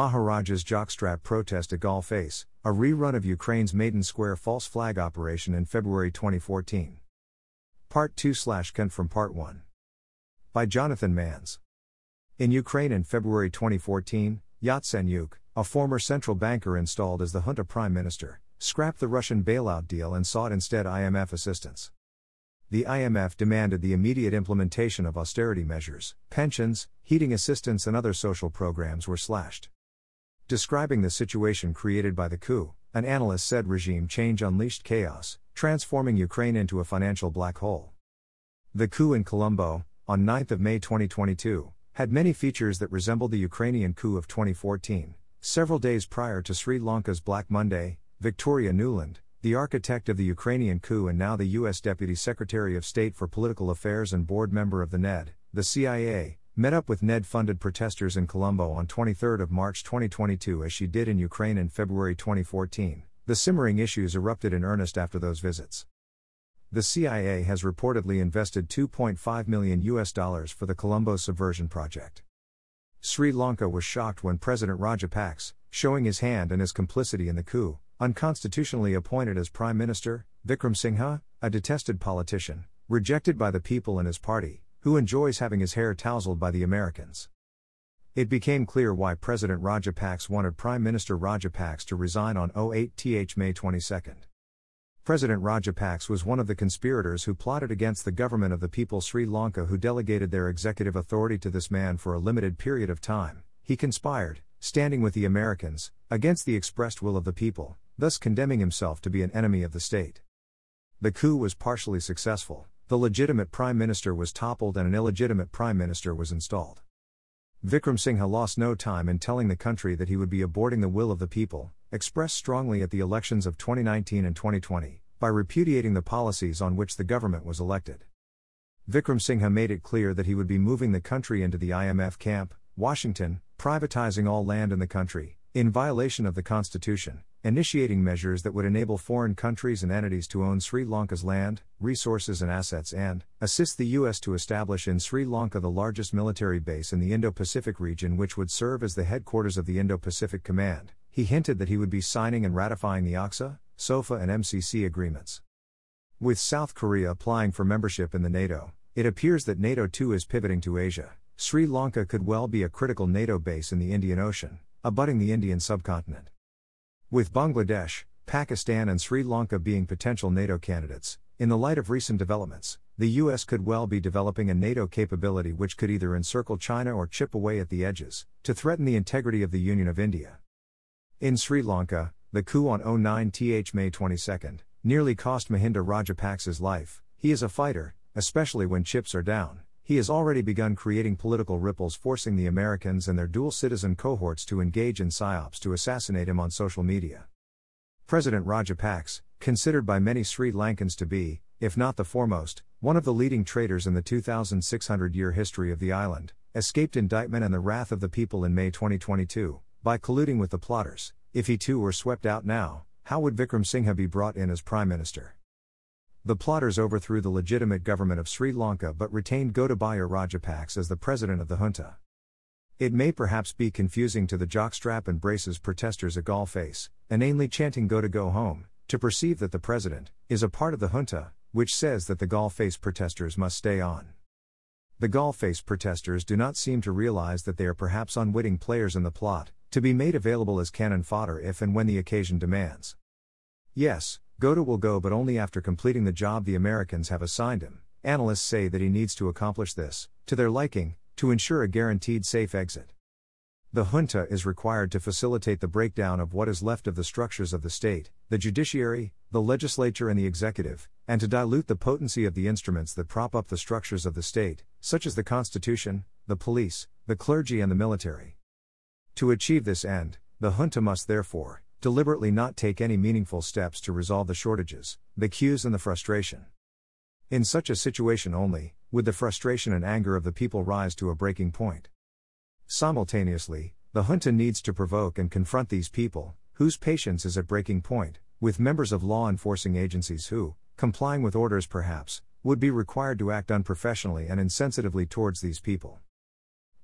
Maharaja's jockstrap protest at Galle Face, a rerun of Ukraine's Maidan Square false flag operation in February 2014. Part 2 slash Kent from Part 1. By Jonathan Manz. In Ukraine in February 2014, Yatsenyuk, a former central banker installed as the junta prime minister, scrapped the Russian bailout deal and sought instead IMF assistance. The IMF demanded the immediate implementation of austerity measures, pensions, heating assistance, and other social programs were slashed. Describing the situation created by the coup, an analyst said regime change unleashed chaos, transforming Ukraine into a financial black hole. The coup in Colombo, on 9 May 2022, had many features that resembled the Ukrainian coup of 2014. Several days prior to Sri Lanka's Black Monday, Victoria Nuland, the architect of the Ukrainian coup and now the U.S. Deputy Secretary of State for Political Affairs and board member of the NED, the CIA, met up with NED funded protesters in Colombo on 23 March 2022 as she did in Ukraine in February 2014. The simmering issues erupted in earnest after those visits. The CIA has reportedly invested 2.5 million US dollars for the Colombo subversion project. Sri Lanka was shocked when President Rajapaksa, showing his hand and his complicity in the coup, unconstitutionally appointed as Prime Minister, Wickremesinghe, a detested politician, rejected by the people and his party, who enjoys having his hair tousled by the Americans. It became clear why President Rajapaksa wanted Prime Minister Rajapaksa to resign on 08th May 22. President Rajapaksa was one of the conspirators who plotted against the government of the people Sri Lanka who delegated their executive authority to this man for a limited period of time. He conspired, standing with the Americans, against the expressed will of the people, thus condemning himself to be an enemy of the state. The coup was partially successful, the legitimate prime minister was toppled and an illegitimate prime minister was installed. Wickremesinghe lost no time in telling the country that he would be aborting the will of the people, expressed strongly at the elections of 2019 and 2020, by repudiating the policies on which the government was elected. Wickremesinghe made it clear that he would be moving the country into the IMF camp, Washington, privatizing all land in the country, in violation of the Constitution, initiating measures that would enable foreign countries and entities to own Sri Lanka's land, resources, and assets, and assist the U.S. to establish in Sri Lanka the largest military base in the Indo Pacific region, which would serve as the headquarters of the Indo Pacific Command. He hinted that he would be signing and ratifying the ACSA, SOFA, and MCC agreements. With South Korea applying for membership in the NATO, it appears that NATO too is pivoting to Asia. Sri Lanka could well be a critical NATO base in the Indian Ocean, abutting the Indian subcontinent. With Bangladesh, Pakistan, and Sri Lanka being potential NATO candidates, in the light of recent developments, the US could well be developing a NATO capability which could either encircle China or chip away at the edges, to threaten the integrity of the Union of India. In Sri Lanka, the coup on 09th May 22 nearly cost Mahinda Rajapaksa's life. He is a fighter, especially when chips are down. He has already begun creating political ripples, forcing the Americans and their dual citizen cohorts to engage in psyops to assassinate him on social media. President Rajapaksa, considered by many Sri Lankans to be, if not the foremost, one of the leading traitors in the 2,600 year history of the island, escaped indictment and the wrath of the people in May 2022, by colluding with the plotters. If he too were swept out now, how would Wickremesinghe be brought in as Prime Minister? The plotters overthrew the legitimate government of Sri Lanka but retained Gotabaya Rajapaksa as the president of the junta. It may perhaps be confusing to the jockstrap and braces protesters at Galle Face, inanely chanting Gota go home, to perceive that the president is a part of the junta, which says that the Galle Face protesters must stay on. The Galle Face protesters do not seem to realize that they are perhaps unwitting players in the plot, to be made available as cannon fodder if and when the occasion demands. Yes, Gota will go, but only after completing the job the Americans have assigned him. Analysts say that he needs to accomplish this, to their liking, to ensure a guaranteed safe exit. The junta is required to facilitate the breakdown of what is left of the structures of the state, the judiciary, the legislature, and the executive, and to dilute the potency of the instruments that prop up the structures of the state, such as the Constitution, the police, the clergy, and the military. To achieve this end, the junta must therefore, deliberately not take any meaningful steps to resolve the shortages, the queues, and the frustration. In such a situation only, would the frustration and anger of the people rise to a breaking point. Simultaneously, the junta needs to provoke and confront these people, whose patience is at breaking point, with members of law enforcing agencies who, complying with orders perhaps, would be required to act unprofessionally and insensitively towards these people.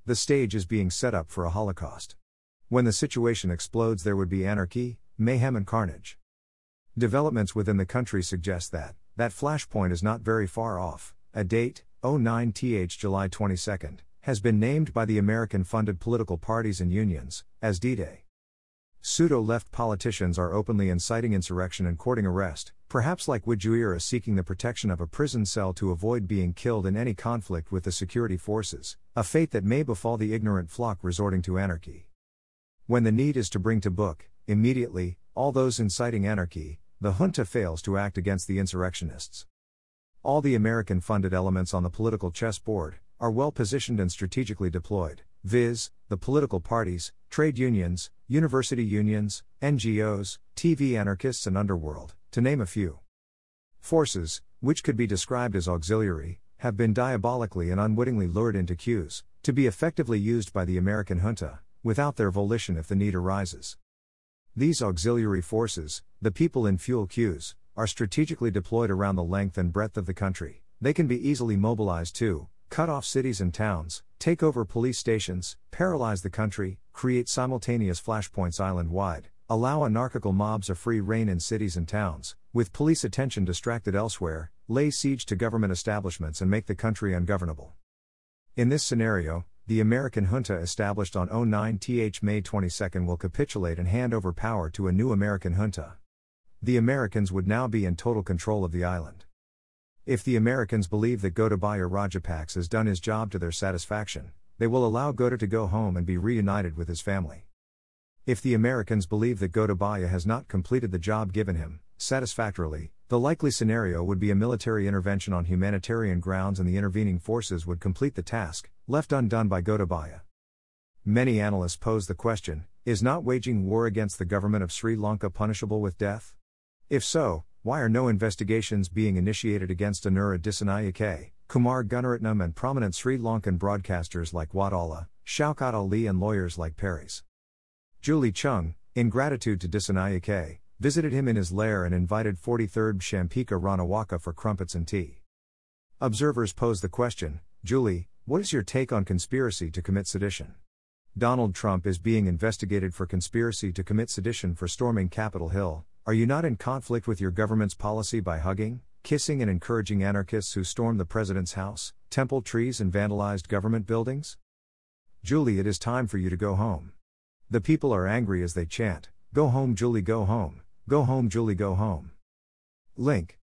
The stage is being set up for a Holocaust. When the situation explodes, there would be anarchy, mayhem, and carnage. Developments within the country suggest that, that flashpoint is not very far off. A date, 09th July 22, has been named by the American funded political parties and unions as D Day. Pseudo left politicians are openly inciting insurrection and courting arrest, perhaps like Wijeweera seeking the protection of a prison cell to avoid being killed in any conflict with the security forces, a fate that may befall the ignorant flock resorting to anarchy. When the need is to bring to book, immediately, all those inciting anarchy, the junta fails to act against the insurrectionists. All the American funded elements on the political chessboard are well positioned and strategically deployed, viz., the political parties, trade unions, university unions, NGOs, TV anarchists, and underworld, to name a few. Forces, which could be described as auxiliary, have been diabolically and unwittingly lured into queues, to be effectively used by the American junta, without their volition if the need arises. These auxiliary forces, the people in fuel queues, are strategically deployed around the length and breadth of the country. They can be easily mobilized to cut off cities and towns, take over police stations, paralyze the country, create simultaneous flashpoints island wide, allow anarchical mobs a free reign in cities and towns, with police attention distracted elsewhere, lay siege to government establishments and make the country ungovernable. In this scenario, the American junta established on 09th May 22 will capitulate and hand over power to a new American junta. The Americans would now be in total control of the island. If the Americans believe that Gotabaya Rajapaksa has done his job to their satisfaction, they will allow Gota to go home and be reunited with his family. If the Americans believe that Gotabaya has not completed the job given him, satisfactorily, the likely scenario would be a military intervention on humanitarian grounds and the intervening forces would complete the task, left undone by Gotabaya. Many analysts pose the question is not waging war against the government of Sri Lanka punishable with death? If so, why are no investigations being initiated against Anura Dissanayake, Kumar Gunaratnam, and prominent Sri Lankan broadcasters like Wadala, Shaukat Ali, and lawyers like Paris? Julie Chung, in gratitude to Dissanayake, visited him in his lair and invited 43rd Champika Ranawaka for crumpets and tea. Observers pose the question Julie, what is your take on conspiracy to commit sedition? Donald Trump is being investigated for conspiracy to commit sedition for storming Capitol Hill, are you not in conflict with your government's policy by hugging, kissing, and encouraging anarchists who stormed the president's house, temple trees, and vandalized government buildings? Julie, it is time for you to go home. The people are angry as they chant, Go home, Julie, go home, go home, Julie, go home. Link.